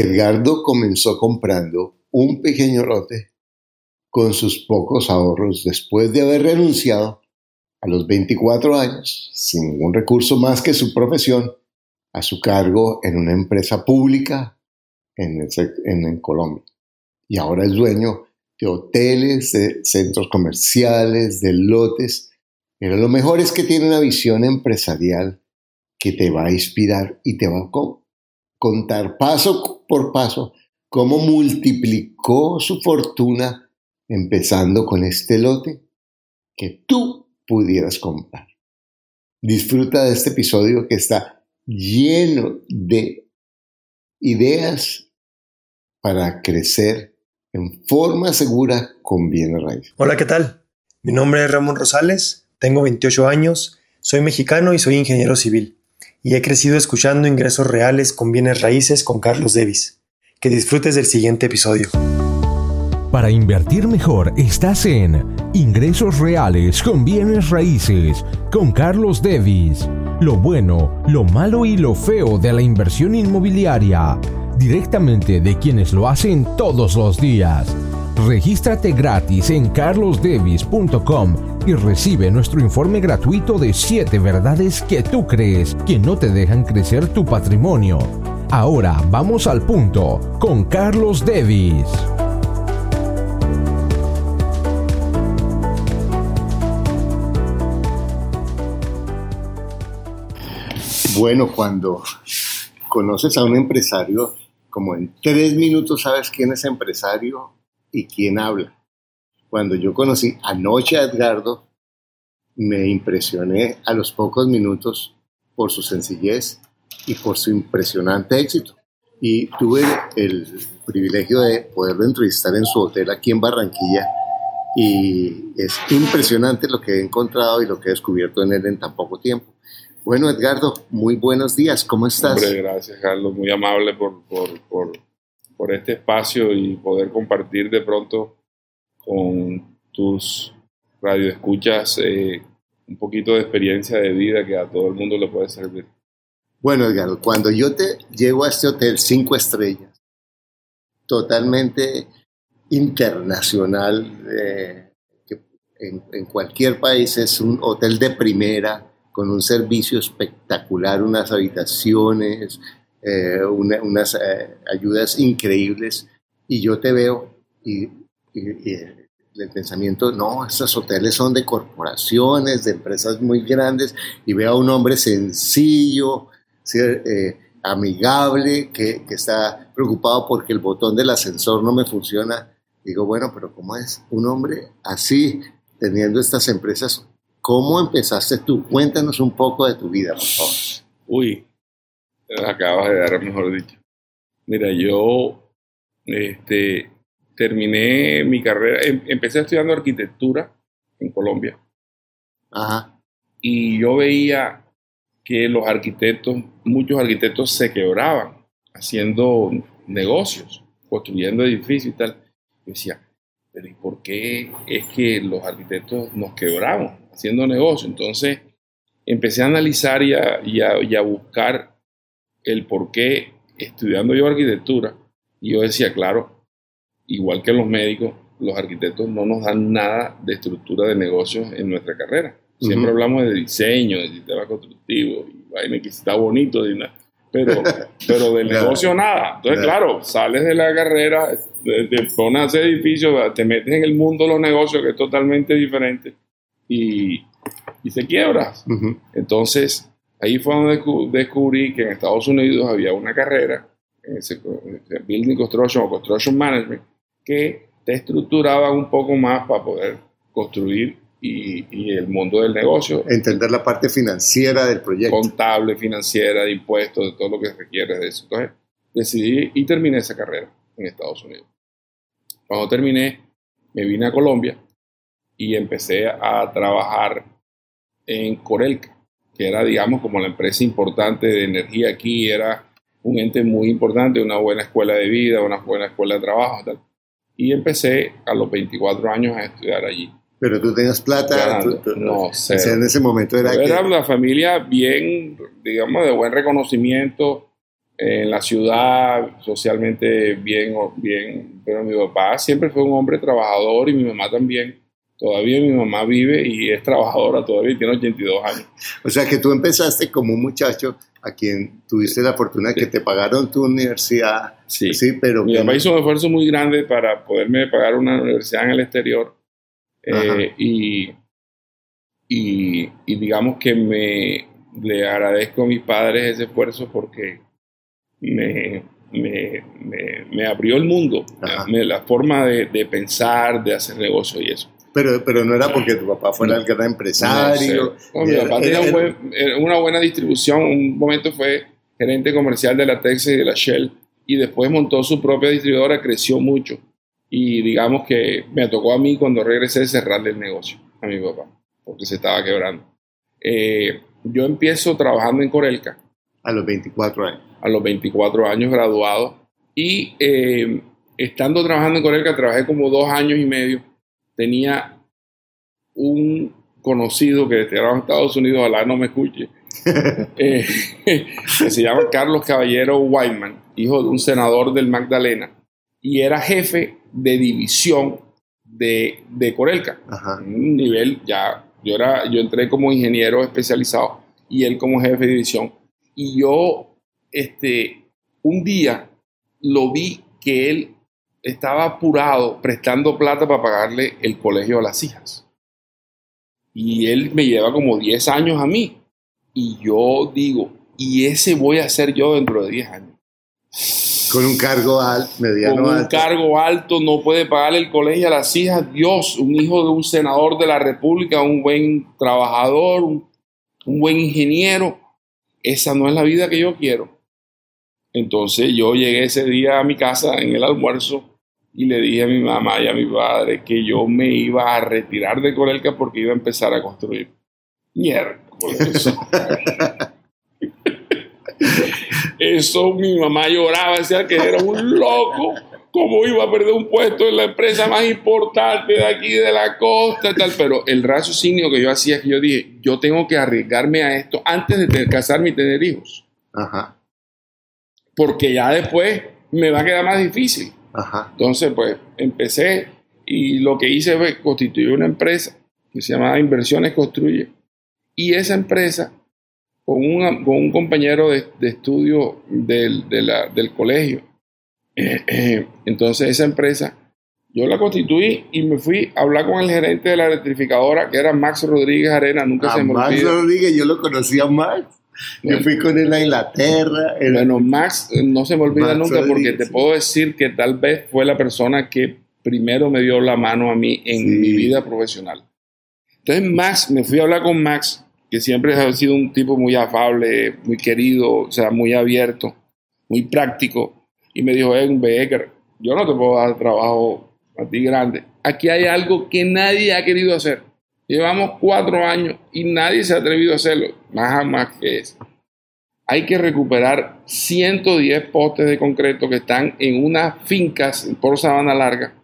Edgardo comenzó comprando un pequeño lote con sus pocos ahorros después de haber renunciado a los 24 años, sin ningún recurso más que su profesión, a su cargo en una empresa pública en, en, Colombia. Y ahora es dueño de hoteles, de centros comerciales, de lotes. Pero lo mejor es que tiene una visión empresarial que te va a inspirar y te va a contar paso por paso cómo multiplicó su fortuna empezando con este lote que tú pudieras comprar. Disfruta de este episodio que está lleno de ideas para crecer en forma segura con bienes raíces. Hola, ¿qué tal? Mi nombre es Ramón Rosales, tengo 28 años, soy mexicano y soy ingeniero civil, y he crecido escuchando ingresos reales con bienes raíces con Carlos Davis. Que disfrutes del siguiente episodio. Para invertir mejor estás en Ingresos Reales con Bienes Raíces con Carlos Davis. Lo bueno, lo malo y lo feo de la inversión inmobiliaria directamente de quienes lo hacen todos los días. Regístrate gratis en carlosdevis.com y recibe nuestro informe gratuito de 7 verdades que tú crees que no te dejan crecer tu patrimonio. Ahora vamos al punto con Carlos Devis. Bueno, cuando conoces a un empresario, como en tres minutos sabes quién es empresario y quién habla. Cuando yo conocí anoche a Edgardo, me impresioné a los pocos minutos por su sencillez y por su impresionante éxito. Y tuve el privilegio de poderlo entrevistar en su hotel aquí en Barranquilla y es impresionante lo que he encontrado y lo que he descubierto en él en tan poco tiempo. Bueno, Edgardo, muy buenos días, ¿cómo estás? Hombre, gracias, Carlos, muy amable por, por, por, este espacio y poder compartir de pronto con tus radioescuchas eh, un poquito de experiencia de vida que a todo el mundo le puede servir. Bueno, Edgardo, cuando yo te llego a este hotel cinco estrellas, totalmente internacional, eh, en cualquier país es un hotel de primera, con un servicio espectacular, unas habitaciones, eh, unas eh, ayudas increíbles, y yo te veo y, el pensamiento, no, estos hoteles son de corporaciones, de empresas muy grandes, y veo a un hombre sencillo, eh, amigable, que, que está preocupado porque el botón del ascensor no me funciona. Digo, bueno, pero ¿cómo es un hombre así, teniendo estas empresas ¿Cómo empezaste tú? Cuéntanos un poco de tu vida, por favor. Uy, acabas de dar, mejor dicho. Mira, yo este, terminé mi carrera, em, empecé estudiando arquitectura en Colombia. Ajá. Y yo veía que los arquitectos, muchos arquitectos se quebraban haciendo negocios, construyendo edificios y tal. Yo decía, pero ¿y por qué es que los arquitectos nos quebramos? haciendo negocio. Entonces empecé a analizar y a, buscar el por qué estudiando yo arquitectura. Y yo decía, claro, igual que los médicos, los arquitectos no nos dan nada de estructura de negocios en nuestra carrera. Siempre hablamos de diseño, de sistema constructivo, y que está bonito, pero, pero del negocio nada. Entonces, claro, sales de la carrera, te pones a hacer edificios, te metes en el mundo de los negocios, que es totalmente diferente y, y se quiebra. Entonces, ahí fue donde descubrí que en Estados Unidos había una carrera, en ese, Building Construction o Construction Management, que te estructuraba un poco más para poder construir y, y, el mundo del negocio. Entender la parte financiera del proyecto. Contable, financiera, de impuestos, de todo lo que requiere de eso. Entonces, decidí y terminé esa carrera en Estados Unidos. Cuando terminé, me vine a Colombia y empecé a trabajar en Corelca, que era, digamos, como la empresa importante de energía aquí, era un ente muy importante, una buena escuela de vida, una buena escuela de trabajo. Tal. Y empecé a los 24 años a estudiar allí. Pero tú tenías plata, no sé. en ese momento era... Era una familia bien, digamos, de buen reconocimiento. en la ciudad, socialmente bien, bien, pero mi papá siempre fue un hombre trabajador y mi mamá también. Todavía mi mamá vive y es trabajadora todavía, tiene 82 años. O sea que tú empezaste como un muchacho a quien tuviste la fortuna de que te pagaron tu universidad. Sí, sí pero mi papá hizo un esfuerzo muy grande para poderme pagar una universidad en el exterior. Eh, y, y, y digamos que me le agradezco a mis padres ese esfuerzo porque me, me, me, abrió el mundo, la forma de, de, pensar, de hacer negocio y eso. Pero, pero no era porque tu papá fuera el gran empresario. mi papá tenía una buena distribución. Un momento fue gerente comercial de la Texas y de la Shell y después montó su propia distribuidora, creció mucho. Y digamos que me tocó a mí cuando regresé cerrarle el negocio a mi papá, porque se estaba quebrando. Eh, yo empiezo trabajando en Corelca. A los 24 años. A los 24 años graduado. Y eh, estando trabajando en Corelca, trabajé como dos años y medio. Tenía un conocido que en Estados Unidos, ojalá no me escuche, eh, que se llama Carlos Caballero Whiteman, hijo de un senador del Magdalena, y era jefe de división de, de Corelca. Un nivel ya yo, era, yo entré como ingeniero especializado y él como jefe de división. Y yo, este, un día lo vi que él estaba apurado prestando plata para pagarle el colegio a las hijas. Y él me lleva como 10 años a mí. Y yo digo, ¿y ese voy a ser yo dentro de 10 años? Con un cargo alto, mediano Con un cargo alto, no puede pagarle el colegio a las hijas. Dios, un hijo de un senador de la República, un buen trabajador, un, buen ingeniero. Esa no es la vida que yo quiero. Entonces yo llegué ese día a mi casa en el almuerzo y le dije a mi mamá y a mi padre que yo me iba a retirar de Corelca porque iba a empezar a construir. Mierda. Eso mi mamá lloraba, decía que era un loco, cómo iba a perder un puesto en la empresa más importante de aquí de la costa, tal. Pero el raciocinio que yo hacía es que yo dije, yo tengo que arriesgarme a esto antes de casarme y tener hijos. Ajá. Porque ya después me va a quedar más difícil. Ajá. Entonces, pues empecé y lo que hice fue constituir una empresa que se llamaba Inversiones Construye. Y esa empresa con, un compañero de, estudio del, del, colegio. Eh, eh, entonces esa empresa, yo la constituí y me fui a hablar con el gerente de la electrificadora, que era Max Rodríguez Arena, nunca se me Max Rodríguez, yo lo conocía Max. Yo fui con él a Inglaterra. Bueno, Max eh, no se me olvida nunca porque te puedo decir que tal vez fue la persona que primero me dio la mano a mí en mi vida profesional. Entonces Max, me fui a hablar con Max que siempre ha sido un tipo muy afable, muy querido, o sea, muy abierto, muy práctico. Y me dijo, hey, Becker, yo no te puedo dar trabajo a ti grande. Aquí hay algo que nadie ha querido hacer. Llevamos cuatro años y nadie se ha atrevido a hacerlo, más más que es. Hay que recuperar 110 postes de concreto que están en unas fincas por Sabana Larga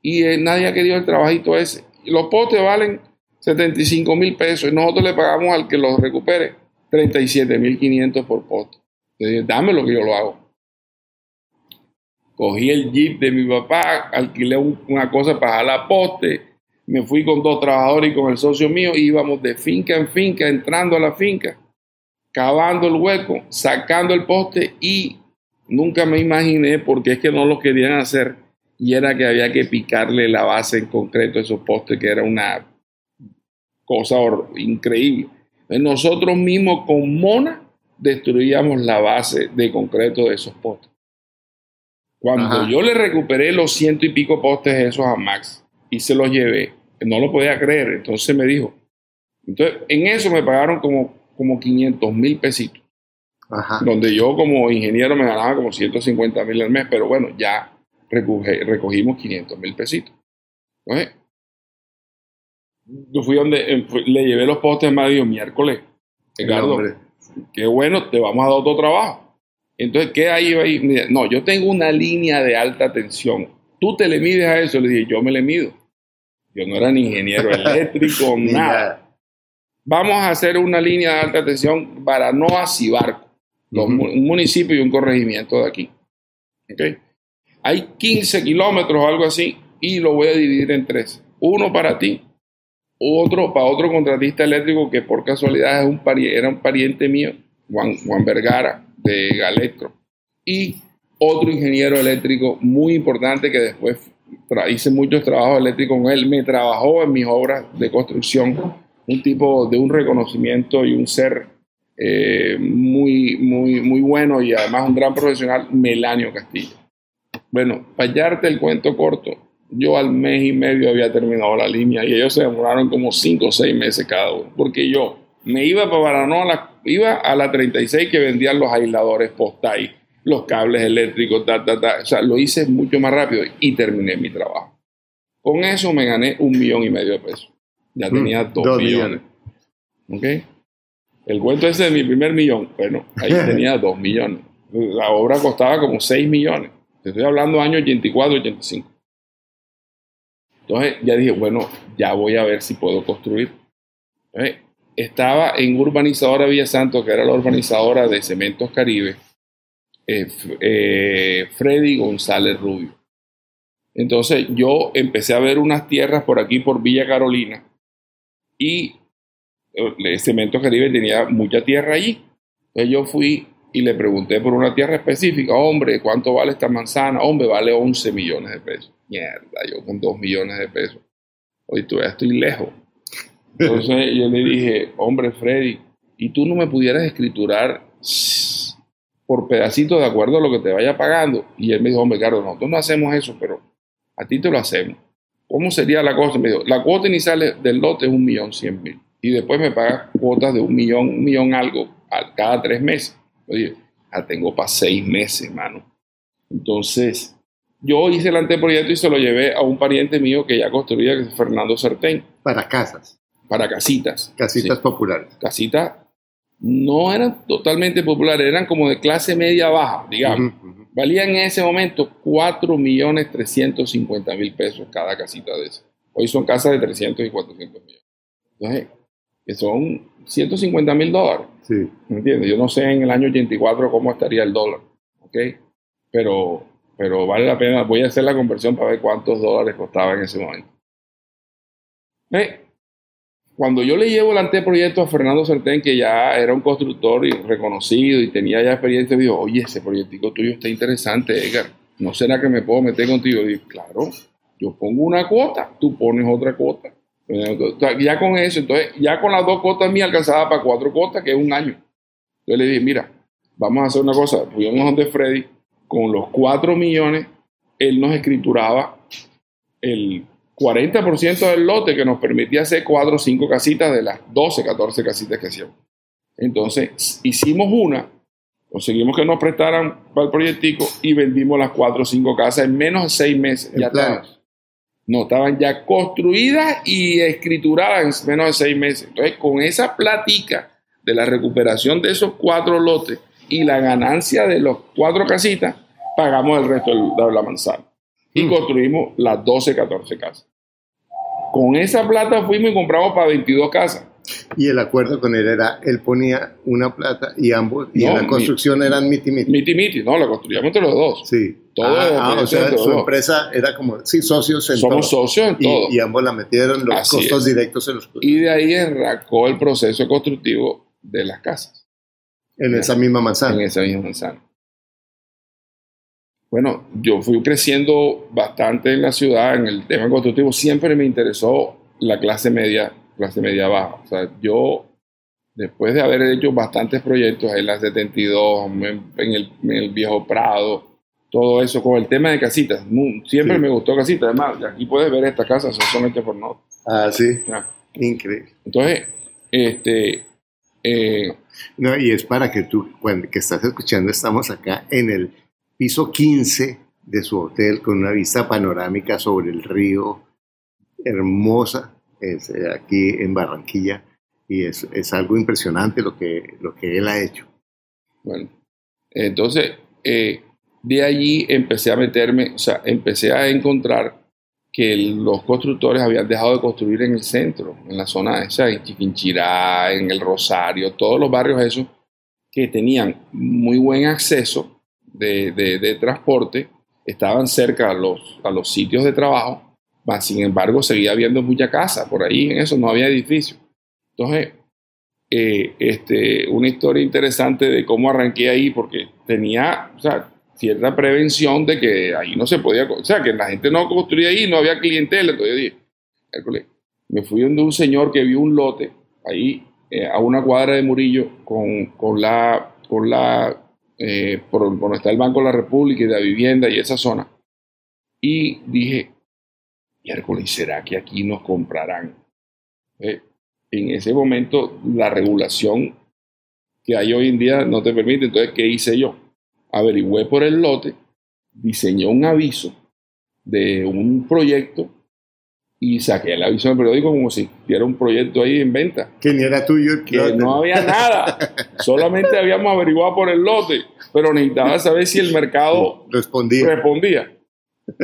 y eh, nadie ha querido el trabajito ese. Los postes valen 75 mil pesos y nosotros le pagamos al que los recupere 37 mil 500 por poste. Entonces, dame lo que yo lo hago. Cogí el jeep de mi papá, alquilé una cosa para jalar poste, me fui con dos trabajadores y con el socio mío, y íbamos de finca en finca, entrando a la finca, cavando el hueco, sacando el poste y nunca me imaginé porque es que no lo querían hacer y era que había que picarle la base en concreto a esos postes, que era una cosa increíble. Nosotros mismos con Mona destruíamos la base de concreto de esos postes. Cuando yo le recuperé los ciento y pico postes esos a Max y se los llevé, no lo podía creer. Entonces me dijo, entonces en eso me pagaron como, como 500 mil pesitos. Donde yo como ingeniero me ganaba como 150 mil al mes, pero bueno, ya recogimos 500 mil pesitos. Entonces, yo fui donde le llevé los postes más dijo, miércoles, Ricardo, qué bueno, te vamos a dar otro trabajo. Entonces, ¿qué hay ahí? No, yo tengo una línea de alta tensión. Tú te le mides a eso. Le dije, yo me le mido. Yo no era ni ingeniero eléctrico, nada. Vamos a hacer una línea de alta tensión para no Dos Ujú. mu- un municipio y un corregimiento de aquí. ¿ok? Hay 15 kilómetros o algo así y lo voy a dividir en tres. Uno para ti, otro para otro contratista eléctrico que por casualidad es un era un pariente mío, Juan, Juan Vergara de Galectro, y otro ingeniero eléctrico muy importante que después hice muchos trabajos eléctricos con él, me trabajó en mis obras de construcción, un tipo de un reconocimiento y un ser eh, muy, muy, muy bueno y además un gran profesional, Melanio Castillo. Bueno, para hallarte el cuento corto, yo al mes y medio había terminado la línea y ellos se demoraron como 5 o 6 meses cada uno, porque yo me iba para Baranoa, iba a la 36 que vendían los aisladores postais, los cables eléctricos, ta, ta, ta. o sea, lo hice mucho más rápido y terminé mi trabajo. Con eso me gané un millón y medio de pesos. Ya Mm, tenía dos, dos millones. ¿Ok? El cuento ese de mi primer millón, bueno, ahí tenía dos millones. La obra costaba como 6 millones. Te estoy hablando año 84, 85. Entonces ya dije, bueno, ya voy a ver si puedo construir. Entonces, estaba en Urbanizadora Villa Santo, que era la urbanizadora de Cementos Caribe, eh, eh, Freddy González Rubio. Entonces yo empecé a ver unas tierras por aquí, por Villa Carolina, y eh, Cementos Caribe tenía mucha tierra allí. Entonces yo fui y le pregunté por una tierra específica, hombre, ¿cuánto vale esta manzana? Hombre, vale 11 millones de pesos. Mierda, yo con 2 millones de pesos. Hoy todavía estoy lejos. Entonces yo le dije, hombre, Freddy, ¿y tú no me pudieras escriturar por pedacitos de acuerdo a lo que te vaya pagando? Y él me dijo, hombre, Carlos, nosotros no hacemos eso, pero a ti te lo hacemos. ¿Cómo sería la cosa? Me dijo, la cuota inicial del lote es un millón cien mil. Y después me pagas cuotas de un millón, un millón algo a cada tres meses. Oye, la tengo para seis meses, mano. Entonces, yo hice el anteproyecto y se lo llevé a un pariente mío que ya construía, que es Fernando Sartén, Para casas, para casitas. casitas Sí, populares. casitas no eran totalmente populares, eran como de clase media baja, digamos. Valían en ese momento 4 millones 350 mil pesos cada casita de esas. Hoy son casas de 300 y 400 millones. Entonces, que son 150 mil dólares. Sí. ¿Me entiendes? Yo no sé en el año 84 cómo estaría el dólar, ¿ok? Pero, pero vale la pena, voy a hacer la conversión para ver cuántos dólares costaba en ese momento. Eh, Cuando yo le llevo el anteproyecto a Fernando Sartén, que ya era un constructor y reconocido y tenía ya experiencia, me dijo, oye, ese proyectico tuyo está interesante, Edgar. ¿No será que me puedo meter contigo? Y claro, yo pongo una cuota, tú pones otra cuota. Ya con eso, entonces, ya con las dos cuotas mías alcanzaba para cuatro cuotas, que es un año. Yo le dije, mira, vamos a hacer una cosa. Fuimos donde Freddy, con los cuatro millones, él nos escrituraba el 40% del lote que nos permitía hacer cuatro o cinco casitas de las 12, 14 casitas que hacíamos. Entonces, hicimos una, conseguimos que nos prestaran para el proyectico y vendimos las cuatro o cinco casas en menos de seis meses. En Ya estaban, no, estaban ya construidas y escrituradas en menos de seis meses. Entonces, con esa platica de la recuperación de esos cuatro lotes y la ganancia de los cuatro casitas, pagamos el resto de la manzana. Y Mm. construimos las 12, 14 casas. Con esa plata fuimos y compramos para 22 casas. Y el acuerdo con él era, él ponía una plata y ambos, y No, en la mi- construcción eran miti miti. Miti miti, no, la construíamos entre los dos. Sí. Todo ah, ah, o sea, su empresa era como, sí, socios en Somos todo. socios en todo. Y, y ambos la metieron, los Así costos es. directos se los Y de ahí arrancó el proceso constructivo de las casas. en esa misma manzana. en esa misma manzana. Bueno, yo fui creciendo bastante en la ciudad, en el tema constructivo. Siempre me interesó la clase media, clase media baja. O sea, yo, después de haber hecho bastantes proyectos en la 72, en, el, en el Viejo Prado, todo eso, con el tema de casitas, siempre Sí. me gustó casitas. Además, aquí puedes ver estas casas, son hechas por nosotros. Ah, sí, increíble. Entonces, este, eh, No, y es para que tú, cuando que estás escuchando, estamos acá en el piso 15 de su hotel con una vista panorámica sobre el río, hermosa, eh, aquí en Barranquilla, y es, es algo impresionante lo que, lo que él ha hecho. Bueno, entonces eh, de allí empecé a meterme, o sea, empecé a encontrar que los constructores habían dejado de construir en el centro, en la zona esa, en Chiquinchirá, en el Rosario, todos los barrios esos, que tenían muy buen acceso de, de- de transporte, estaban cerca a los, a los sitios de trabajo, mas sin embargo seguía habiendo mucha casa por ahí, en eso no había edificio. Entonces, eh, este, una historia interesante de cómo arranqué ahí, porque tenía, o sea, cierta prevención de que ahí no se podía, o sea, que la gente no construía ahí, no había clientela. Entonces yo dije, me fui donde un señor que vio un lote ahí eh, a una cuadra de Murillo con, con la, con la, eh, por, donde está el Banco de la República y de la vivienda y esa zona. Y dije, miércoles, ¿será que aquí nos comprarán? Eh, en ese momento la regulación que hay hoy en día no te permite. Entonces, ¿qué hice yo? Averigüé por el lote, diseñé un aviso de un proyecto y saqué el aviso en el periódico como si tuviera un proyecto ahí en venta. Que ni era tuyo Que no había nada, solamente habíamos averiguado por el lote, pero necesitaba saber si el mercado Respondía. respondía.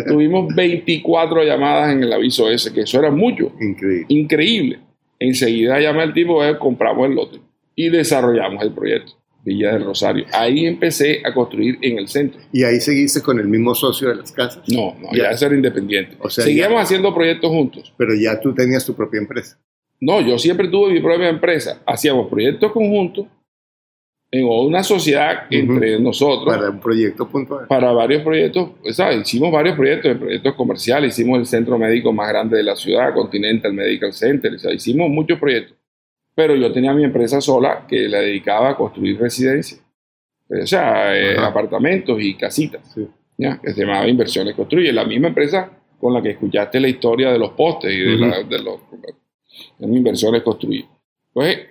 Tuvimos 24 llamadas en el aviso ese, que eso era mucho Increíble. increíble. Enseguida llamé al tipo, eh, compramos el lote y desarrollamos el proyecto, Villa del Rosario. Ahí empecé a construir en el centro. ¿Y ahí seguiste con el mismo socio de las casas? No, no, Ya. ya eso era independiente. O sea, Seguíamos ya- haciendo proyectos juntos. Pero ya tú tenías tu propia empresa. No, yo siempre tuve mi propia empresa. Hacíamos proyectos conjuntos en una sociedad entre nosotros Para un proyecto puntual. para varios proyectos, ¿sabes? hicimos varios proyectos, proyectos comerciales, hicimos el centro médico más grande de la ciudad, Continental Medical Center, o sea, hicimos muchos proyectos. Pero yo tenía mi empresa sola que la dedicaba a construir residencias, o sea, eh, apartamentos y casitas, Sí. ¿ya? que se llamaba Inversiones Construye, la misma empresa con la que escuchaste la historia de los postes y de, Ujú. la- de los de Inversiones Construye. Entonces,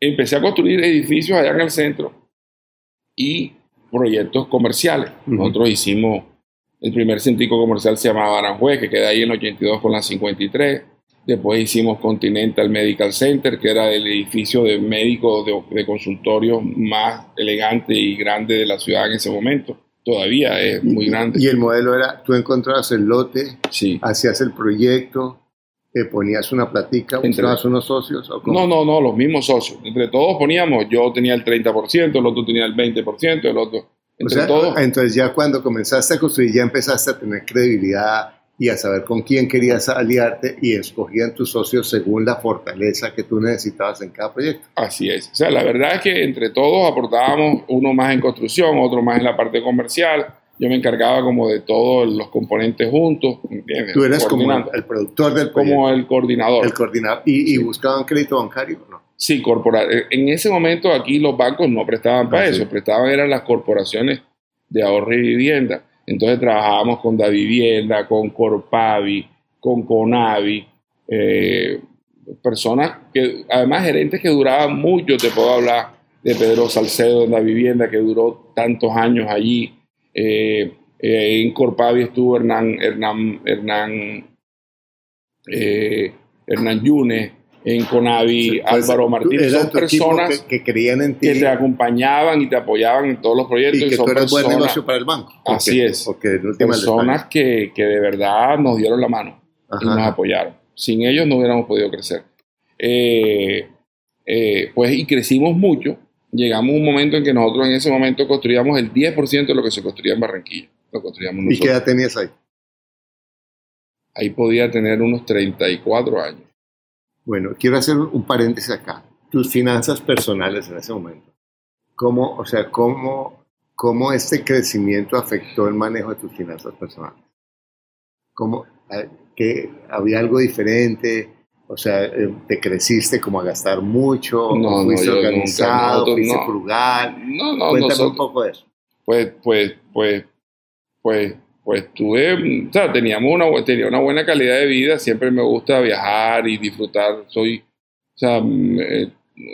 empecé a construir edificios allá en el centro y proyectos comerciales. Ujú. Nosotros hicimos el primer centro comercial se llamaba Aranjuez, que queda ahí en el 82 con la 53. Después hicimos Continental Medical Center, que era el edificio de médicos de, de consultorio más elegante y grande de la ciudad en ese momento. Todavía es muy grande. Y el modelo era, tú encontrabas el lote, Sí. hacías el proyecto, te ponías una platica, buscabas unos socios. ¿o? No, no, no, los mismos socios. Entre todos poníamos, yo tenía el 30%, el otro tenía el 20%, el otro. O Entre sea, todos. entonces ya cuando comenzaste a construir, ya empezaste a tener credibilidad y a saber con quién querías aliarte y escogían tus socios según la fortaleza que tú necesitabas en cada proyecto. Así es. O sea, la verdad es que entre todos aportábamos uno más en construcción, otro más en la parte comercial. Yo me encargaba como de todos los componentes juntos, ¿entiendes? Tú eres como el, productor del proyecto, como el coordinador. el coordinador. ¿Y, y buscaban crédito bancario? No. Sí, corporal. En ese momento aquí los bancos no prestaban para Ah, eso, sí. prestaban eran las corporaciones de ahorro y vivienda. Entonces trabajábamos con Da Vivienda, con Corpavi, con Conavi, eh, personas que, además gerentes que duraban mucho, te puedo hablar de Pedro Salcedo en Da Vivienda, que duró tantos años allí. Eh, eh, en Corpavi estuvo Hernán, Hernán, Hernán, Hernán Yunes, en Conavi Sí, pues, Álvaro Martínez. Son personas que, que creían en ti que te acompañaban y te apoyaban en todos los proyectos. y que son tú eras buen negocio para el banco. Porque- Así es. Porque personas que, que de verdad nos dieron la mano y nos apoyaron. Sin ellos no hubiéramos podido crecer. Eh, eh, pues y crecimos mucho. Llegamos a un momento en que nosotros en ese momento construíamos el 10% de lo que se construía en Barranquilla. Lo construíamos ¿Y qué edad tenías ahí? Ahí podía tener unos 34 años. Bueno, quiero hacer un paréntesis acá. Tus finanzas personales en ese momento. ¿Cómo, o sea, cómo, cómo este crecimiento afectó el manejo de tus finanzas personales? ¿Cómo, que había algo diferente? O sea, eh, ¿te creciste como a gastar mucho? No, ¿O no, ¿Fuiste nunca, organizado? nosotros ¿Fuiste no. frugal? No, no, Cuéntame nosotros- un poco de eso. pues, pues, pues, pues, pues tuve, o sea, teníamos una, tenía una buena calidad de vida, siempre me gusta viajar y disfrutar, soy, o sea, mm, eh,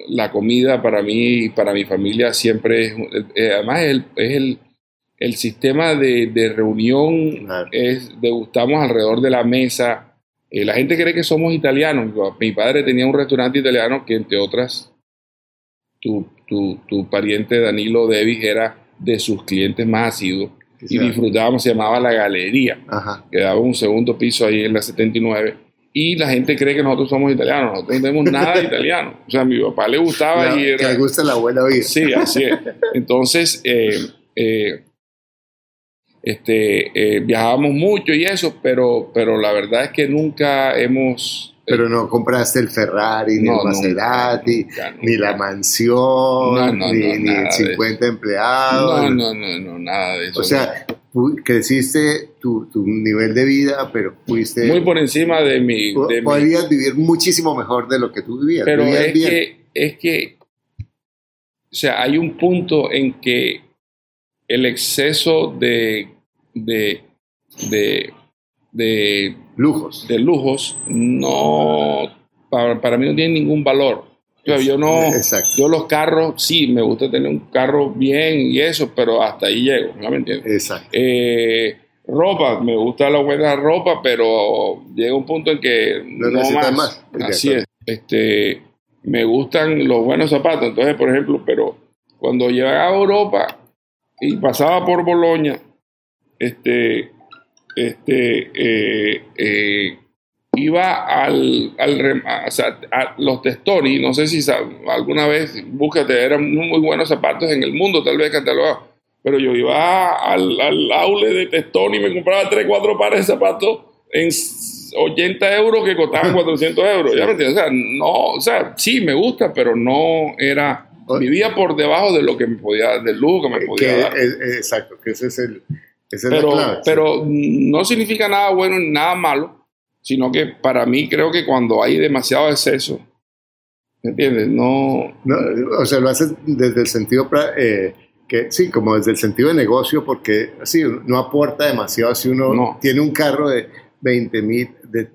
la comida para mí y para mi familia siempre es, eh, además es el, es el, el sistema de, de reunión, Claro. es, degustamos alrededor de la mesa, Eh, la gente cree que somos italianos, mi padre tenía un restaurante italiano que entre otras, tu, tu, tu pariente Danilo Devis era de sus clientes más asiduos y sea, disfrutábamos, se llamaba La Galería, Ajá. quedaba un segundo piso ahí en la 79 y la gente cree que nosotros somos italianos. Nosotros no tenemos nada de italiano. O sea, a mi papá le gustaba La- y era... Que le gusta la buena vida. Sí, así es. Entonces, eh, eh, este, eh, viajábamos mucho y eso, pero, pero la verdad es que nunca hemos... Pero no compraste el Ferrari, ni No, el Maserati, nunca, nunca, ni la mansión, No, no, ni, ni de 50 empleados. No, no, no, no, nada de eso. O sea, creciste tu, tu nivel de vida, pero fuiste... muy por encima de mi... podrías vivir muchísimo mejor de lo que tú vivías. pero Vivías es bien. que, es que, o sea, hay un punto en que el exceso de, de, de, de, Lujos. de lujos no, para, para mí no tiene ningún valor. Yo no, Exacto. yo los carros, sí, me gusta tener un carro bien y eso, pero hasta ahí llego, ¿no me entiendes? Exacto. Eh, ropa, me gusta la buena ropa, pero llega un punto en que No no, más. más. Así es. Este, me gustan los buenos zapatos, entonces, por ejemplo, pero cuando llegaba a Europa y pasaba por Boloña, este, este, eh, eh, iba al, al o sea, a los Testoni, no sé si alguna vez búscate, eran muy, muy buenos zapatos en el mundo, tal vez catalogados. Pero yo iba al, al aule de Testoni y me compraba 3, 4 pares de zapatos en 80 euros que costaban 400 euros. ¿Ya me entiendes? O sea, no, o sea, sí me gusta, pero no era. Vivía por debajo de lo que me podía, del lujo que me podía Que, dar. es- exacto, que ese es el, esa es Pero, la clave. sí. pero no significa nada bueno ni nada malo, sino que para mí creo que cuando hay demasiado exceso, ¿me entiendes? No, No, o sea, lo haces desde el sentido, eh, que sí, como desde el sentido de negocio, porque sí, no aporta demasiado si uno No. tiene un carro de 20 mil, de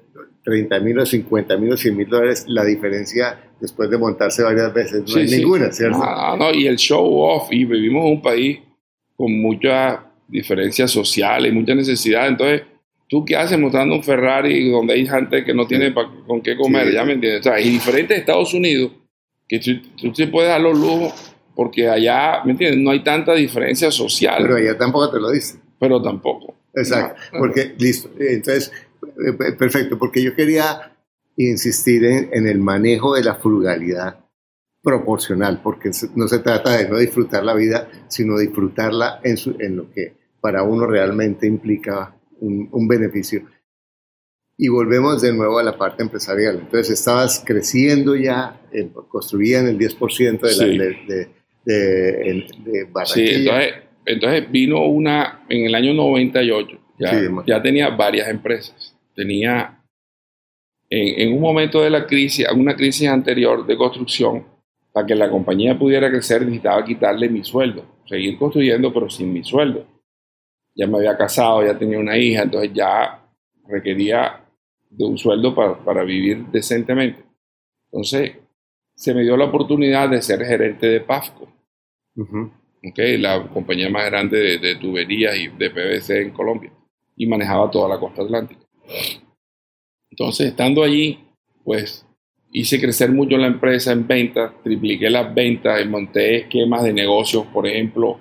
30 mil o 50 mil o 100 mil dólares, la diferencia después de montarse varias veces no Sí, hay sí. ninguna, ¿cierto? Ah, no, y el show off, y vivimos en un país con diferencias sociales, mucha necesidad. Entonces, ¿tú qué haces mostrando un Ferrari donde hay gente que no tiene pa- con qué comer? Sí. ¿Ya me entiendes? O sea, y diferente de Estados Unidos, que tú, tú sí puedes dar los lujos, porque allá, ¿me entiendes? No hay tanta diferencia social, Pero pero, ella tampoco te lo dice. tampoco. Exacto, No. porque listo. Entonces, eh, perfecto, porque yo quería insistir en, en el manejo de la frugalidad proporcional, porque no se trata de no disfrutar la vida, sino disfrutarla en, su- en lo que para uno realmente implica un, un beneficio. Y volvemos de nuevo a la parte empresarial. Entonces, estabas creciendo ya, eh, construían el 10% de, la, Sí. de, de, de- de Sí, Barranquilla. entonces, entonces vino una en el año 98. Ya, Sí, ya tenía varias empresas. Tenía en, en un momento de la crisis, una crisis anterior de construcción, para que la compañía pudiera crecer, necesitaba quitarle mi sueldo. Seguir construyendo, pero sin mi sueldo. Ya me había casado, ya tenía una hija, entonces ya requería de un sueldo para, para vivir decentemente. Entonces, se me dio la oportunidad de ser gerente de PAFCO. Ujú. ¿ok? la compañía más grande de, de tuberías y de PVC en Colombia, y manejaba toda la costa atlántica. Entonces, estando allí, pues hice crecer mucho la empresa en ventas, tripliqué las ventas, monté esquemas de negocios, por ejemplo.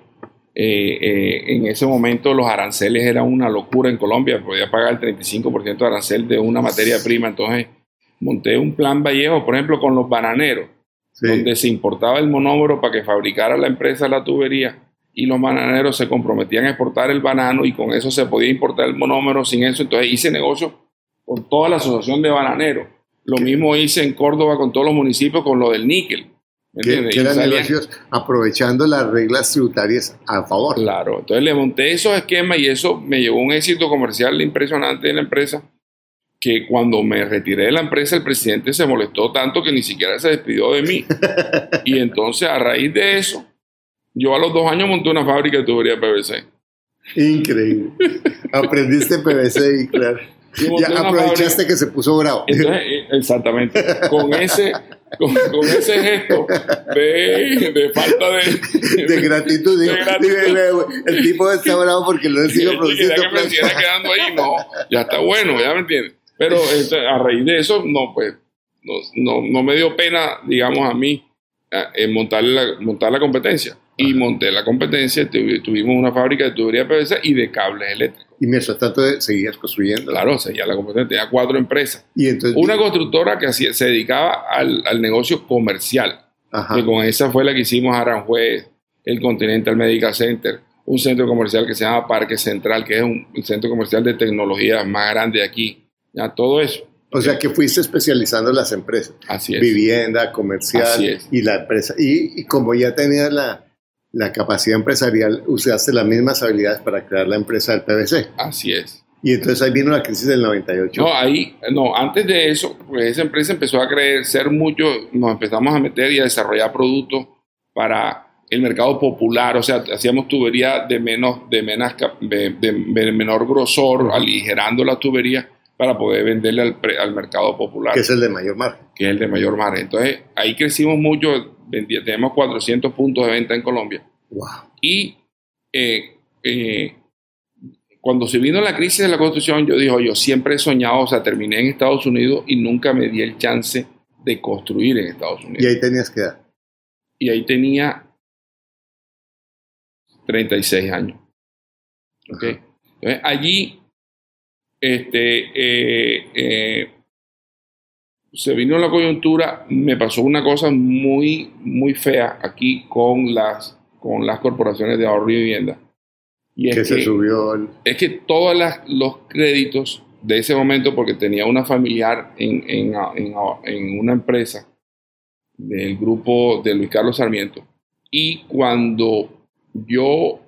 Eh, eh, en ese momento los aranceles eran una locura en Colombia, podía pagar el 35% de arancel de una materia prima, entonces monté un plan Vallejo, por ejemplo, con los bananeros Sí. donde se importaba el monómero para que fabricara la empresa la tubería y los bananeros se comprometían a exportar el banano y con eso se podía importar el monómero sin eso. Entonces hice negocio con toda la asociación de bananeros. Lo mismo hice en Córdoba con todos los municipios con lo del níquel. ¿Me que, que eran salían- negocios aprovechando las reglas tributarias a favor. Claro, entonces le monté esos esquemas y eso me llevó a un éxito comercial impresionante en la empresa, que cuando me retiré de la empresa el presidente se molestó tanto que ni siquiera se despidió de mí. y entonces a raíz de eso, yo a los dos años monté una fábrica de tubería PVC. Increíble. Aprendiste PVC y claro. Y Ya aprovechaste que se puso bravo. Entonces, eh, exactamente, con ese, con, con ese gesto de, de falta de, De gratitud. digo, el tipo está bravo porque no le sigo produciendo quería que me quedando ahí, no, ya está bueno, ya me entiendes. Pero este, a raíz de eso, no, pues, no, no, no me dio pena, digamos, a mí, en montar la, montar la competencia. Y monté la competencia, tuvi- tuvimos una fábrica de tubería PVC y de cables eléctricos. Y mientras tanto eh, seguías construyendo. Claro, seguía la construcción, tenía cuatro empresas. Y entonces, Una constructora que hacía- se dedicaba al, al negocio comercial, Ajá. que con esa fue la que hicimos Aranjuez, el Continental Medical Center, un centro comercial que se llama Parque Central, que es un, centro comercial de tecnología más grande de aquí. Ya todo eso. O sea que fuiste especializando las empresas. Así es. Vivienda, comercial Así es. y la empresa. Y, y como ya tenías la, la capacidad empresarial, usaste las mismas habilidades para crear la empresa del PVC. Así es. Y entonces ahí vino la crisis del 98. No, ahí, no, antes de eso, pues esa empresa empezó a crecer mucho, nos empezamos a meter y a desarrollar productos para el mercado popular, o sea, hacíamos tubería de menos, de menos, de, de- de menor grosor, aligerando la tubería para poder venderle al, al mercado popular, que es el de mayor margen. que es el de mayor margen. Entonces, ahí crecimos mucho, tenemos 400 puntos de venta en Colombia. Wow. Y eh, eh, cuando se vino la crisis de la construcción, yo dije, yo siempre he soñado, o sea, terminé en Estados Unidos y nunca me di el chance de construir en Estados Y Unidos. ahí tenías que dar. Y ahí tenía 36 años. ¿ok? Ajá. Entonces, allí este, eh, se vino la coyuntura, me pasó una cosa muy, muy fea aquí con las, con las corporaciones de ahorro y vivienda. Y es Que se subió el- es que todos los créditos de ese momento, porque tenía una familiar en, en- en- en una empresa del grupo de Luis Carlos Sarmiento, y cuando yo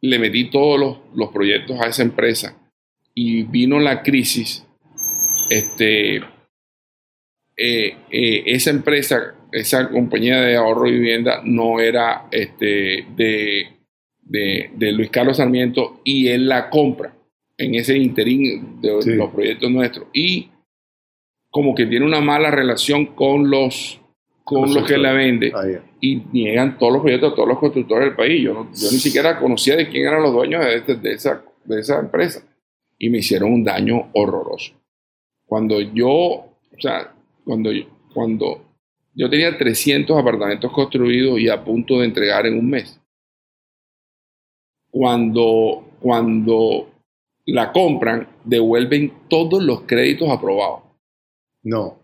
le metí todos los, los proyectos a esa empresa y vino la crisis, este, eh, eh, esa empresa, esa compañía de ahorro y vivienda no era este, de, de, de Luis Carlos Sarmiento y él la compra en ese interín de Sí. los proyectos nuestros y como que tiene una mala relación con los con los, que la vende Ah, y niegan todos los proyectos a todos los constructores del país. Yo, no- yo ni siquiera conocía de quién eran los dueños de, este- de esa, de esa empresa y me hicieron un daño horroroso. Cuando yo, o sea, cuando yo, cuando yo tenía 300 apartamentos construidos y a punto de entregar en un mes. Cuando, cuando la compran, devuelven todos los créditos aprobados. No.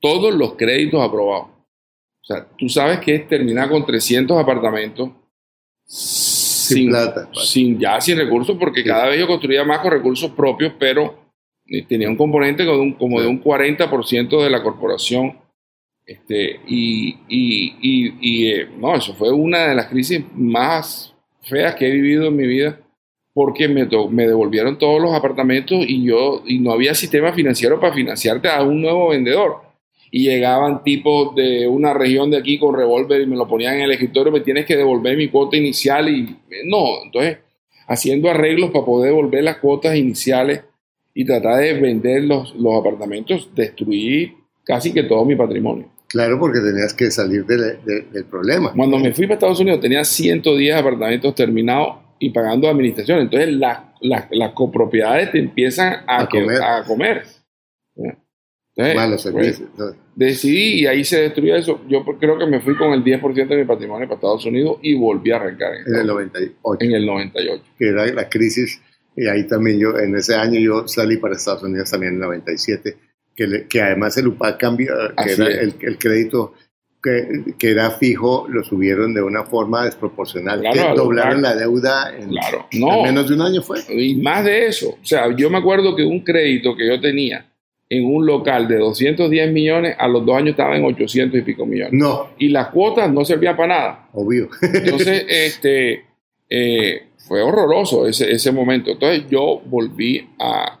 Todos los créditos aprobados. O sea, tú sabes que es terminar con 300 apartamentos sin, plata. sin ya sin recursos, porque Sí. cada vez yo construía más con recursos propios, pero tenía un componente como de un, como de un 40% de la corporación. Este, y y, y, y, eh, no, eso fue una de las crisis más feas que he vivido en mi vida, porque me, to- me devolvieron todos los apartamentos y yo y no había sistema financiero para financiarte a un nuevo vendedor. Y llegaban tipos de una región de aquí con revólver y me lo ponían en el escritorio, me tienes que devolver mi cuota inicial y eh, no, entonces haciendo arreglos para poder devolver las cuotas iniciales y tratar de vender los, los apartamentos, destruí casi que todo mi patrimonio. Claro, porque tenías que salir del- de- del problema. Cuando me fui para Estados Unidos tenía 110 apartamentos terminados y pagando administración. Entonces las, las, las copropiedades te empiezan a, A que- comer. a comer. Entonces, Malos pues, servicios. No. decidí y ahí se destruyó eso. Yo creo que me fui con el 10% de mi patrimonio para Estados Unidos y volví a arrancar en, En el Estados- 98, en el 98. que era la crisis. Y ahí también yo, en ese año yo salí para Estados Unidos también en el 97, que, le- que además el UPAC cambió, que Así era el, el crédito que, que era fijo, lo subieron de una forma desproporcional. Claro, que doblaron la deuda en, Claro, en no. menos de un año fue. Y más de eso. O sea, yo me acuerdo que un crédito que yo tenía en un local de 210 millones, a los dos años estaba en 800 y pico millones. No, Y las cuotas no servían para nada. obvio. Entonces, este, eh, fue horroroso ese, ese momento. Entonces yo volví a...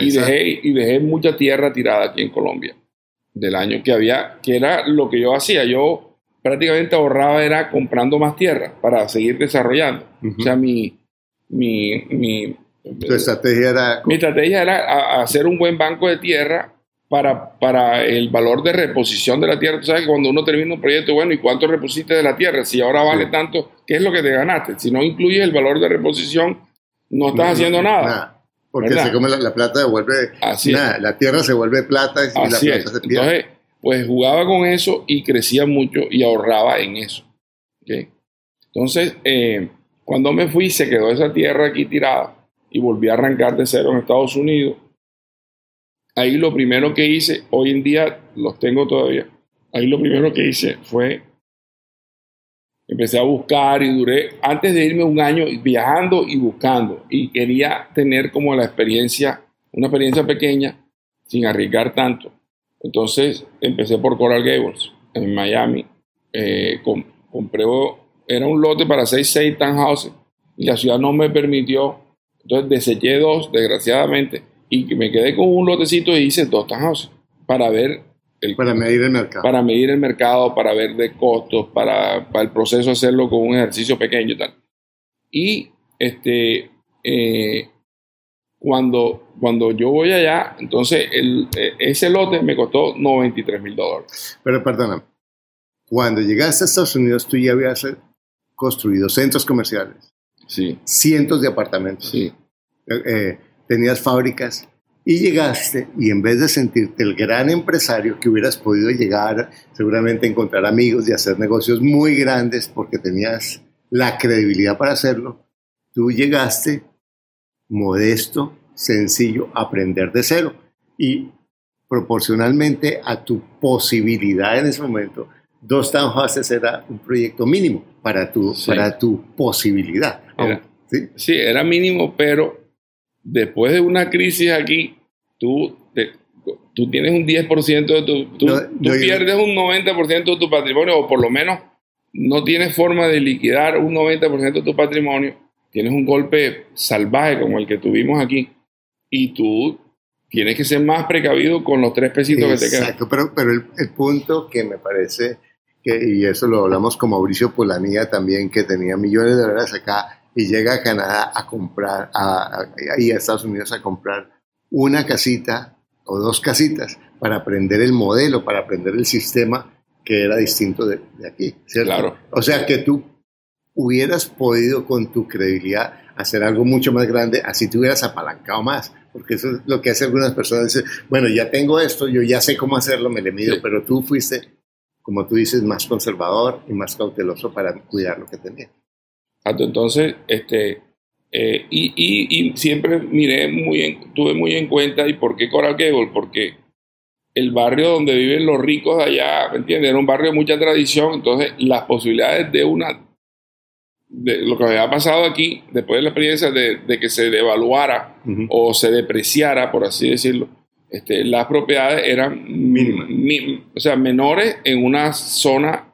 Y dejé, y dejé mucha tierra tirada aquí en Colombia. Del año que había, que era lo que yo hacía. Yo prácticamente ahorraba era comprando más tierra para seguir desarrollando. Ujú. O sea, mi... mi, mi Tu estrategia era mi estrategia era hacer un buen banco de tierra para, para el valor de reposición de la tierra. Tú sabes que cuando uno termina un proyecto, bueno, ¿y cuánto repusiste de la tierra? Si ahora vale Sí. tanto, ¿qué es lo que te ganaste? Si no incluyes el valor de reposición, no estás haciendo nada. Porque ¿Verdad? se come la, la plata, devuelve Así es. nada. La tierra se vuelve plata y Así la es. plata se pierde. Entonces, pues jugaba con eso y crecía mucho y ahorraba en eso. Entonces, eh, cuando me fui, se quedó esa tierra aquí tirada y volví a arrancar de cero en Estados Unidos. Ahí lo primero que hice, hoy en día los tengo todavía, ahí lo primero que hice fue, empecé a buscar y duré, antes de irme un año viajando y buscando, y quería tener como la experiencia, una experiencia pequeña, sin arriesgar tanto. Entonces empecé por Coral Gables, en Miami. Eh, compré, era un lote para 6, 6 townhouses, y la ciudad no me permitió entonces deseché dos, desgraciadamente, y me quedé con un lotecito y hice dos townhouses para ver el, para medir el mercado. Para medir el mercado, para ver de costos, para, para el proceso hacerlo con un ejercicio pequeño y tal. Y este, eh, cuando, cuando yo voy allá, entonces el, eh, ese lote me costó 93 mil dólares. Pero perdona, cuando llegaste a Estados Unidos tú ya habías construido centros comerciales sí. cientos de apartamentos. Sí. Eh, eh, tenías fábricas y llegaste y en vez de sentirte el gran empresario que hubieras podido llegar, seguramente encontrar amigos y hacer negocios muy grandes porque tenías la credibilidad para hacerlo, tú llegaste modesto, sencillo, aprender de cero y proporcionalmente a tu posibilidad en ese momento, dos townhouses era un proyecto mínimo para tu, para tu posibilidad. Era, ¿sí? era mínimo, pero después de una crisis aquí, tú, tú tienes un 10% de tu... Tú, pierdes un 90% de tu patrimonio, o por lo menos no tienes forma de liquidar un 90% de tu patrimonio. Tienes un golpe salvaje como el que tuvimos aquí. Y tú tienes que ser más precavido con los tres pesitos que te quedan. Exacto, pero, pero el, el punto que me parece y eso lo hablamos con Mauricio Polanía también, que tenía millones de dólares acá y llega a Canadá a comprar, a, y a Estados Unidos a comprar una casita o dos casitas para aprender el modelo, para aprender el sistema que era distinto de, aquí, ¿cierto? Claro. O sea que tú hubieras podido con tu credibilidad hacer algo mucho más grande, así te hubieras apalancado más, porque eso es lo que hace algunas personas, dicen, bueno, ya tengo esto, yo ya sé cómo hacerlo, me le mido, pero tú fuiste como tú dices, más conservador y más cauteloso para cuidar lo que Entonces, este, eh, y, siempre miré muy en, tuve muy en cuenta, ¿y por qué Coral Gable? Porque el barrio donde viven los ricos allá, ¿me entiendes? Era un barrio de mucha tradición, entonces las posibilidades de una, de lo que había pasado aquí, después de la experiencia de, que se devaluara o se depreciara, por así decirlo, este, las propiedades eran mínimas, o sea, menores en una zona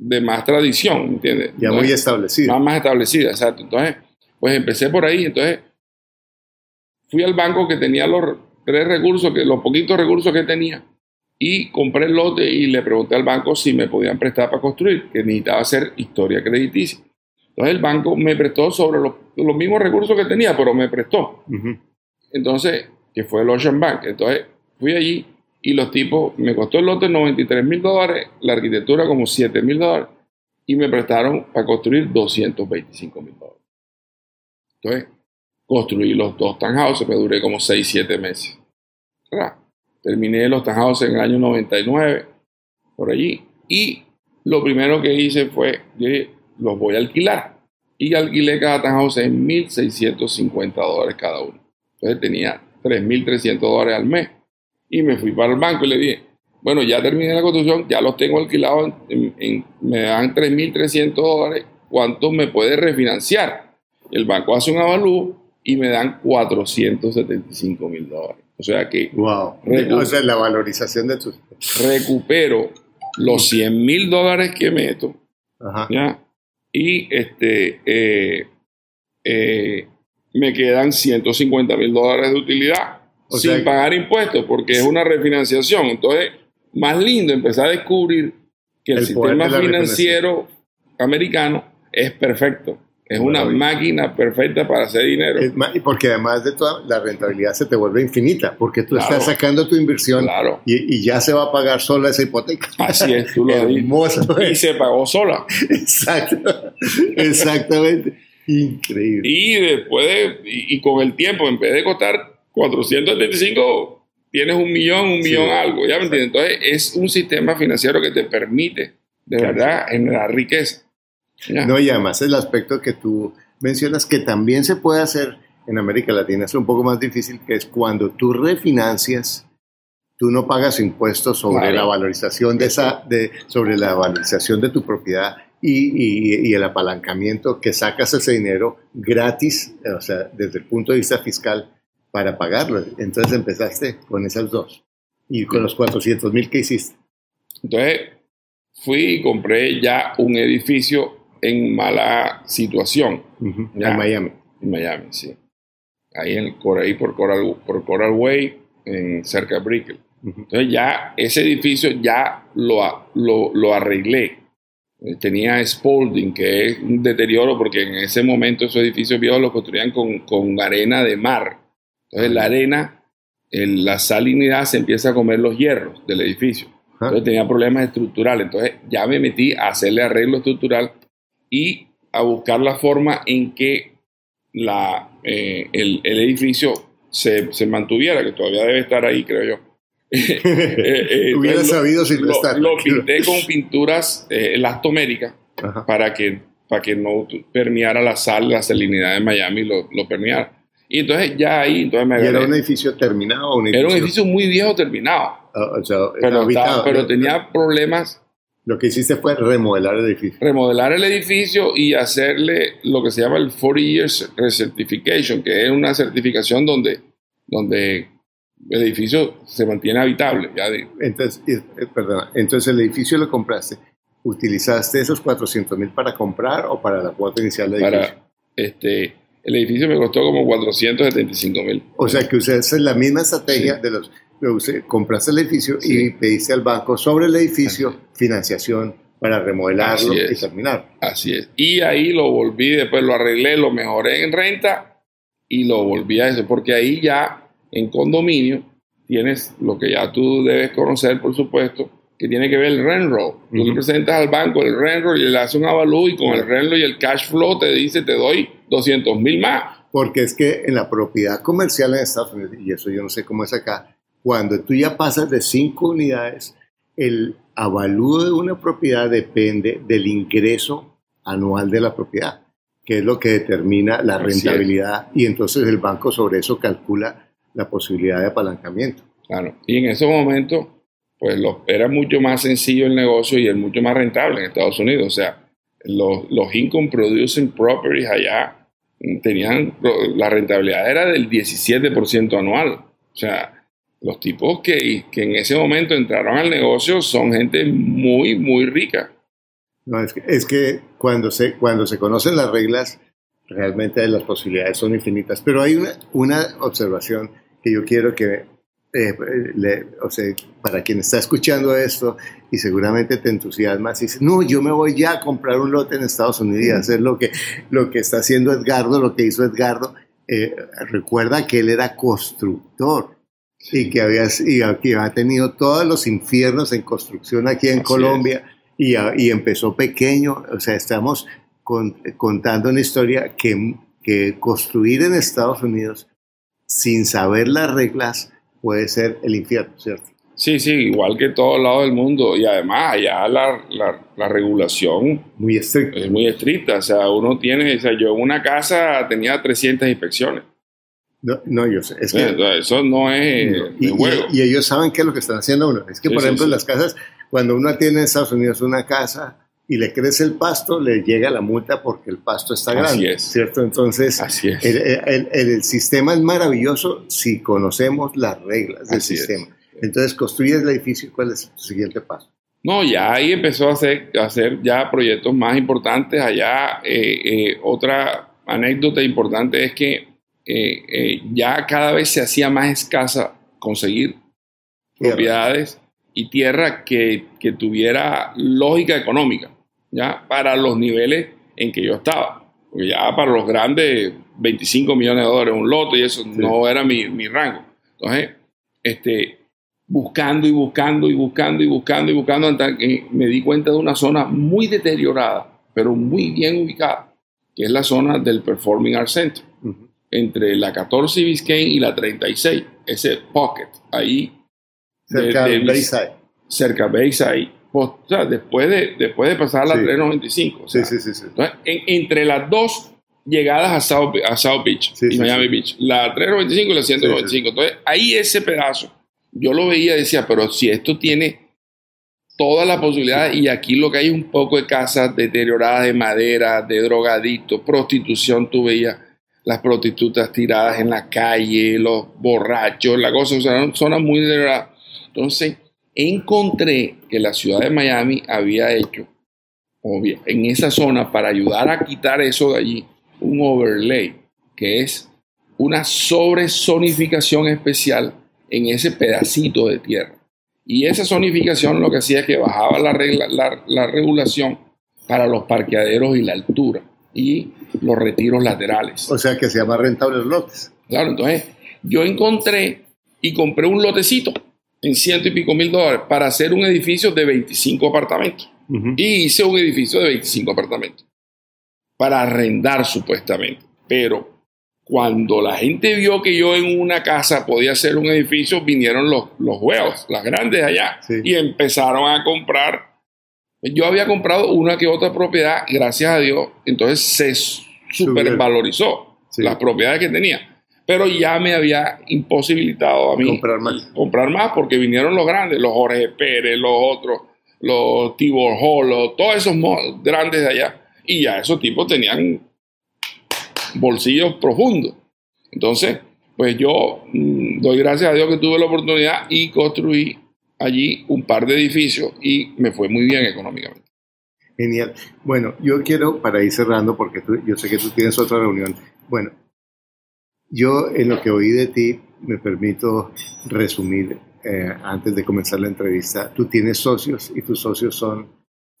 de más tradición, ¿entiendes? Ya muy establecida. Más, más establecida, exacto. Entonces, pues empecé por ahí, entonces fui al banco que tenía los tres recursos, que, los poquitos recursos que tenía, y compré el lote y le pregunté al banco si me podían prestar para construir, que necesitaba hacer historia crediticia. Entonces el banco me prestó sobre los, los mismos recursos que tenía, pero me prestó. Entonces que fue el Ocean Bank. Entonces fui allí y los tipos, me costó el lote 93 mil dólares, la arquitectura como 7 mil dólares y me prestaron para construir 225 mil dólares. Entonces, construí los dos townhouses, me duré como 6, 7 meses. Terminé los townhouses en el año 99, por allí. Y lo primero que hice fue, dije, los voy a alquilar. Y alquilé cada townhouse en 1.650 dólares cada uno. Entonces tenía 3.300 dólares al mes. Y me fui para el banco y le dije, bueno, ya terminé la construcción, ya los tengo alquilados, me dan 3.300 dólares, ¿cuánto me puede refinanciar? El banco hace un avalúo y me dan 475 mil dólares. O sea que... Wow. O sea, la valorización de tus... Recupero los 100 mil dólares que meto. Ajá. ¿ya? Y este... Eh, eh, me quedan 150 mil dólares de utilidad sin pagar impuestos porque es una refinanciación. Entonces, más lindo empezar a descubrir que el, sistema financiero americano es perfecto. Es una máquina perfecta para hacer dinero. porque además de toda la rentabilidad se te vuelve infinita, porque tú estás sacando tu inversión y, ya se va a pagar sola esa hipoteca. Así es, tú lo Y se pagó sola. Exacto, exactamente. Increíble. Y después de, y, con el tiempo, en vez de costar 475, tienes un millón, un millón algo, ¿ya me entiendes? Entonces es un sistema financiero que te permite, de verdad, generar riqueza. No, y además el aspecto que tú mencionas que también se puede hacer en América Latina es un poco más difícil, que es cuando tú refinancias, tú no pagas impuestos sobre Claro. la valorización de esa, de, sobre la valorización de tu propiedad y, y- y el apalancamiento que sacas ese dinero gratis, o sea, desde el punto de vista fiscal, para pagarlo. Entonces empezaste con esas dos. Y con los 400 mil que hiciste. Entonces fui y compré ya un edificio en mala situación Ya. En Miami. en Miami, sí. Ahí, en, por ahí por Coral, por Coral Way, en, cerca de Brickell. Entonces ya ese edificio ya lo, lo arreglé. Eh, Tenía Spalding, que es un deterioro porque en ese momento esos edificios viejos los construían con, con arena de mar. Entonces la arena, el- la salinidad se empieza a comer los hierros del edificio. Ajá. Entonces tenía problemas estructurales. Entonces ya me metí a hacerle arreglo estructural y a buscar la forma en que la, eh, el, el edificio se, se mantuviera, que todavía debe estar ahí, creo yo. Eh, Hubiera lo- sabido si no lo, pinté con pinturas eh, elastoméricas Ajá. para que, para que no permeara la sal, la salinidad de Miami, lo, lo permeara. Y entonces ya ahí, entonces me ¿Y era un edificio terminado un Era un edificio muy viejo terminado, Ah, o sea, pero, habitado. estaba- pero tenía problemas Lo que hiciste fue remodelar el edificio. remodelar el edificio y hacerle lo que se llama el 40 Years Recertification, que es una certificación donde, donde el edificio se mantiene habitable. Ya de- Entonces, eh, perdona, entonces el edificio lo compraste. ¿Utilizaste esos 400 mil para comprar o para la cuota inicial del edificio? para, este, el edificio me costó como 475 mil. O sea que usaste la misma estrategia de los... usted- compraste el edificio y pediste al banco sobre el edificio financiación para remodelarlo y terminar. Así es. Y ahí lo volví, después lo arreglé, lo mejoré en renta y lo volví a eso, porque ahí ya en condominio tienes lo que ya tú debes conocer, por supuesto, que tiene que ver el rent roll. Tú le Ujú. presentas al banco el rent roll y le haces un avalúo y con el rent roll y el cash flow te dice te doy 200 mil más. Porque es que en la propiedad comercial en Estados Unidos, y eso yo no sé cómo es acá, cuando tú ya pasas de cinco unidades, el avalúo de una propiedad depende del ingreso anual de la propiedad, que es lo que determina la rentabilidad, y entonces el banco sobre eso calcula la posibilidad de apalancamiento. Claro. Y en esos momentos, pues era mucho más sencillo el negocio y es mucho más rentable en Estados Unidos. O sea, los, los income producing properties allá mm, tenían, la rentabilidad era del 17% anual. O sea, los tipos que, que en ese momento entraron al negocio son gente muy, muy rica. No, es que, es que cuando, se, cuando se conocen las reglas, realmente las posibilidades son infinitas. Pero hay una, una observación que yo quiero que, eh, le- o sea, para quien está escuchando esto y seguramente te entusiasma, si dices, no, yo me voy ya a comprar un lote en Estados Unidos y hacer lo que, lo que está haciendo Edgardo, lo que hizo Edgardo. Eh, recuerda que él era constructor y que había, y había tenido todos los infiernos en construcción aquí en Así Colombia y, a- y empezó pequeño. O sea, estamos con- contando una historia que, que construir en Estados Unidos sin saber las reglas puede ser el infierno, ¿cierto? Sí, sí, igual que todos lados del mundo. Y además allá la, la, la regulación Muy estricto. es muy estricta. O sea, uno tiene, o sea, yo en una casa tenía 300 inspecciones. No, no, yo sé. Es que, Eso no es No, y, juego. y- y ellos saben qué es lo que están haciendo uno. Es que, Sí, por sí, ejemplo, en las casas, cuando uno tiene en Estados Unidos una casa y le crece el pasto, le llega la multa porque el pasto está Así grande, es. ¿cierto? Entonces, Así es. el, el- el- el sistema es maravilloso si conocemos las reglas del Así es. sistema. Entonces, construyes el edificio y cuál es tu siguiente paso. No, ya ahí empezó a hacer, a hacer ya proyectos más importantes. Allá eh, eh, otra anécdota importante es que eh, eh, ya cada vez se hacía más escasa conseguir Tierra. propiedades y tierra que, que tuviera lógica económica, ya para los niveles en que yo estaba. Porque ya para los grandes, 25 millones de dólares un lote y eso no era mi, mi rango. Entonces, este, buscando y buscando y buscando y buscando y buscando hasta que me di cuenta de una zona muy deteriorada, pero muy bien ubicada, que es la zona del Performing Arts Center, Ujú. entre la 14 Biscayne y la 36, ese pocket, ahí Cerca de- del de- Bayside. cerca de Bayside, o sea, después de, después de pasar la Sí. 395. o sea, Sí, sí, sí, sí. entonces, en- entre las dos llegadas a South, a South Beach Sí, y Miami. Beach. La 395 y la 195. Entonces, ahí ese pedazo, yo lo veía y decía, pero si esto tiene todas las posibilidades y aquí lo que hay es un poco de casas deterioradas de madera, de drogadictos, prostitución, tú veías las prostitutas tiradas en la calle, los borrachos, la cosa, o sea, zonas muy deterioradas. Entonces, encontré que la ciudad de Miami había hecho, obvio, en esa zona, para ayudar a quitar eso de allí, un overlay, que es una sobresonificación especial en ese pedacito de tierra. Y esa zonificación lo que hacía es que bajaba la, regla- la- la regulación para los parqueaderos y la altura y los retiros laterales. O sea que se llama rentable los lotes. Claro, entonces yo encontré y compré un lotecito en ciento y pico mil dólares para hacer un edificio de 25 apartamentos. Y hice un edificio de 25 apartamentos para arrendar supuestamente. Pero cuando la gente vio que yo en una casa podía hacer un edificio, vinieron los, los huevos, las grandes allá, Sí. y empezaron a comprar. Yo había comprado una que otra propiedad, gracias a Dios, entonces se supervalorizó Sí. las propiedades que tenía. Pero ya me había imposibilitado a mí Comprar más. comprar más porque vinieron los grandes, los Jorge Pérez, los otros, los Tibor Holo, todos esos grandes de allá. Y ya esos tipos tenían bolsillos profundos. Entonces, pues yo mm, doy gracias a Dios que tuve la oportunidad y construí allí un par de edificios y me fue muy bien económicamente. Genial. Bueno, yo quiero, para ir cerrando, porque tú- yo sé que tú tienes otra reunión. Bueno, yo en lo que oí de ti, me permito resumir eh, antes de comenzar la entrevista. Tú tienes socios y tus socios son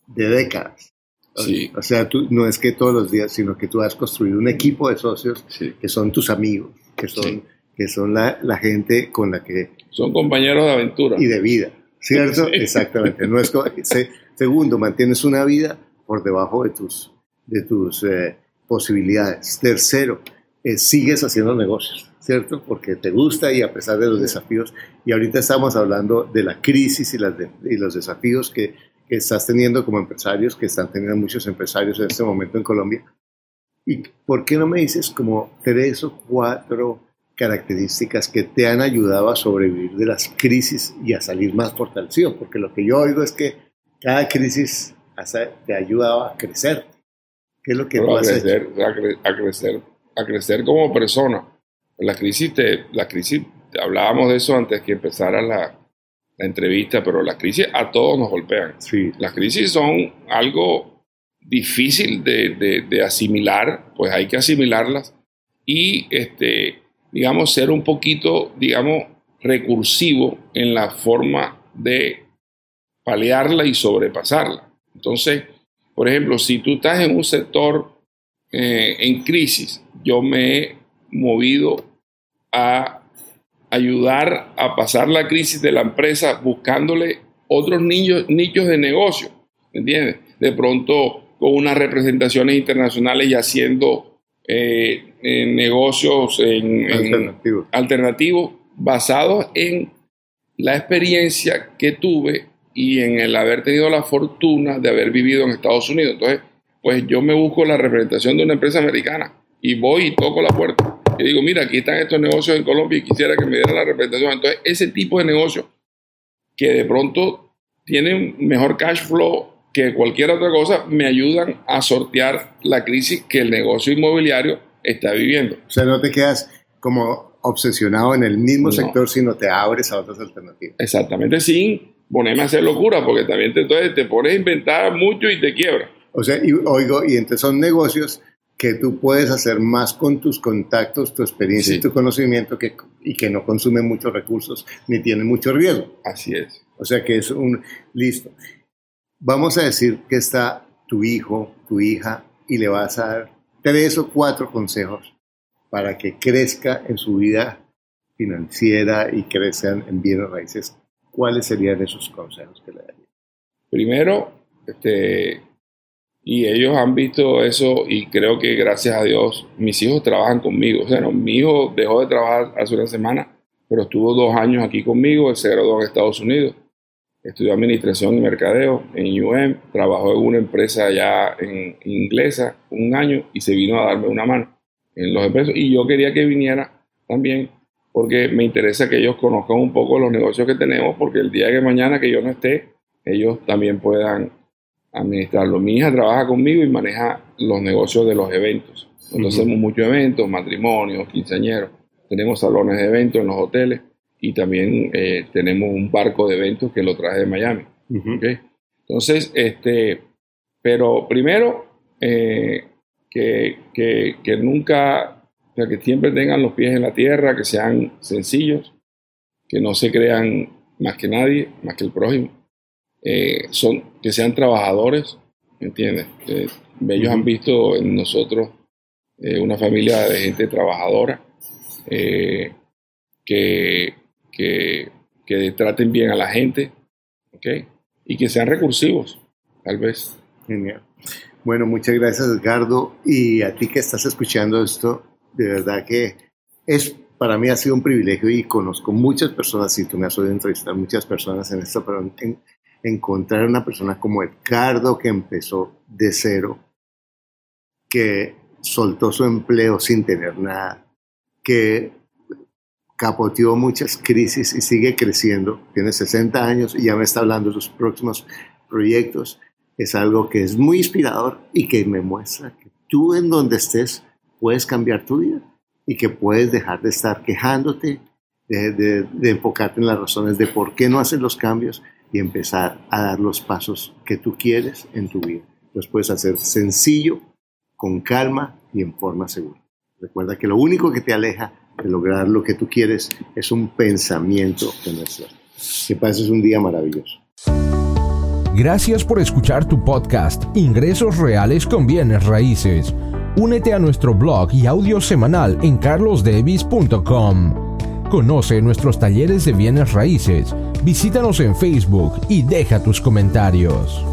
de décadas. Sí. O sea, tú, no es que todos los días, sino que tú has construido un equipo de socios Sí. que son tus amigos, que son, Sí. que son la, la gente con la que Son compañeros de aventura. y de vida, ¿cierto? Exactamente. No es se- segundo, mantienes una vida por debajo de tus, de tus eh, posibilidades. Tercero, eh, sigues haciendo negocios, ¿cierto? Porque te gusta y a pesar de los desafíos. Y ahorita estamos hablando de la crisis y, las de- y los desafíos que, que estás teniendo como empresarios, que están teniendo muchos empresarios en este momento en Colombia. ¿Y por qué no me dices como tres o cuatro características que te han ayudado a sobrevivir de las crisis y a salir más fortalecido? Porque lo que yo oigo es que cada crisis te ha ayudado a crecer. ¿Qué es lo que tú a has hecho? crecer, a, cre- a crecer, a crecer como persona. La crisis, te, la crisis, hablábamos de eso antes que empezara la, la entrevista, pero las crisis a todos nos golpean. Sí, Las crisis son algo difícil de, de- de asimilar, pues hay que asimilarlas y, este, digamos, ser un poquito, digamos, recursivo en la forma de paliarla y sobrepasarla. Entonces, por ejemplo, si tú estás en un sector eh, en crisis, yo me he movido a ayudar a pasar la crisis de la empresa buscándole otros niños, nichos de negocio, ¿me ¿entiendes? De pronto con unas representaciones internacionales y haciendo eh, eh, negocios en, en- alternativo. alternativos basados en la experiencia que tuve y en el haber tenido la fortuna de haber vivido en Estados Unidos. Entonces, pues yo me busco la representación de una empresa americana y voy y toco la puerta. Y digo, mira, aquí están estos negocios en Colombia y quisiera que me dieran la representación. Entonces, ese tipo de negocio que de pronto tienen mejor cash flow que cualquier otra cosa, me ayudan a sortear la crisis que el negocio inmobiliario está viviendo. O sea, no te quedas como obsesionado en el mismo No. sector, sino te abres a otras alternativas. Exactamente, sin ponerme a hacer locura, porque también te, entonces te pones a inventar mucho y te quiebra. O sea, y oigo, y entonces son negocios que tú puedes hacer más con tus contactos, tu experiencia y Sí. tu conocimiento que, y que no consumen muchos recursos ni tienen mucho riesgo. Así es. O sea que es un listo. Vamos a decir que está tu hijo, tu hija, y le vas a dar tres o cuatro consejos para que crezca en su vida financiera y crezcan en bienes raíces. ¿Cuáles serían esos consejos que le darías? Primero, este, y ellos han visto eso y creo que gracias a Dios mis hijos trabajan conmigo. O sea, no, mi hijo dejó de trabajar hace una semana, pero estuvo dos años aquí conmigo, él se graduó en Estados Unidos. estudió administración y mercadeo en UM, trabajó en una empresa ya en inglesa un año y se vino a darme una mano en los empresas. Y yo quería que viniera también porque me interesa que ellos conozcan un poco los negocios que tenemos, porque el día de mañana que yo no esté, ellos también puedan administrarlo. Mi hija trabaja conmigo y maneja los negocios de los eventos. Entonces hacemos muchos eventos, matrimonios, quinceañeros, tenemos salones de eventos en los hoteles y también eh, tenemos un barco de eventos que lo traje de Miami. Entonces, este, pero primero, eh, que, que, que, nunca, o sea, que siempre tengan los pies en la tierra, que sean sencillos, que no se crean más que nadie, más que el prójimo, eh, son, que sean trabajadores, ¿me entiendes? ellos han visto en nosotros una familia de gente trabajadora, que, que, que traten bien a la gente, ¿ok? Y que sean recursivos, tal vez. Genial. Bueno, muchas gracias Edgardo. Y a ti que estás escuchando esto, de verdad que es para mí ha sido un privilegio y conozco muchas personas, y tú me has oído entrevistar muchas personas en esto, pero en, encontrar una persona como Edgardo que empezó de cero, que soltó su empleo sin tener nada, que capoteó muchas crisis y sigue creciendo. Tiene 60 años y ya me está hablando de sus próximos proyectos. Es algo que es muy inspirador y que me muestra que tú en donde estés puedes cambiar tu vida y que puedes dejar de estar quejándote, de, enfocarte en las razones de por qué no haces los cambios y empezar a dar los pasos que tú quieres en tu vida. Los puedes hacer sencillo, con calma y en forma segura. Recuerda que lo único que te aleja de lograr lo que tú quieres es un pensamiento no es Que pases un día maravilloso. Gracias por escuchar tu podcast Ingresos Reales con Bienes Raíces. Únete a nuestro blog y audio semanal en carlosdevis.com. Conoce nuestros talleres de bienes raíces, visítanos en Facebook y deja tus comentarios.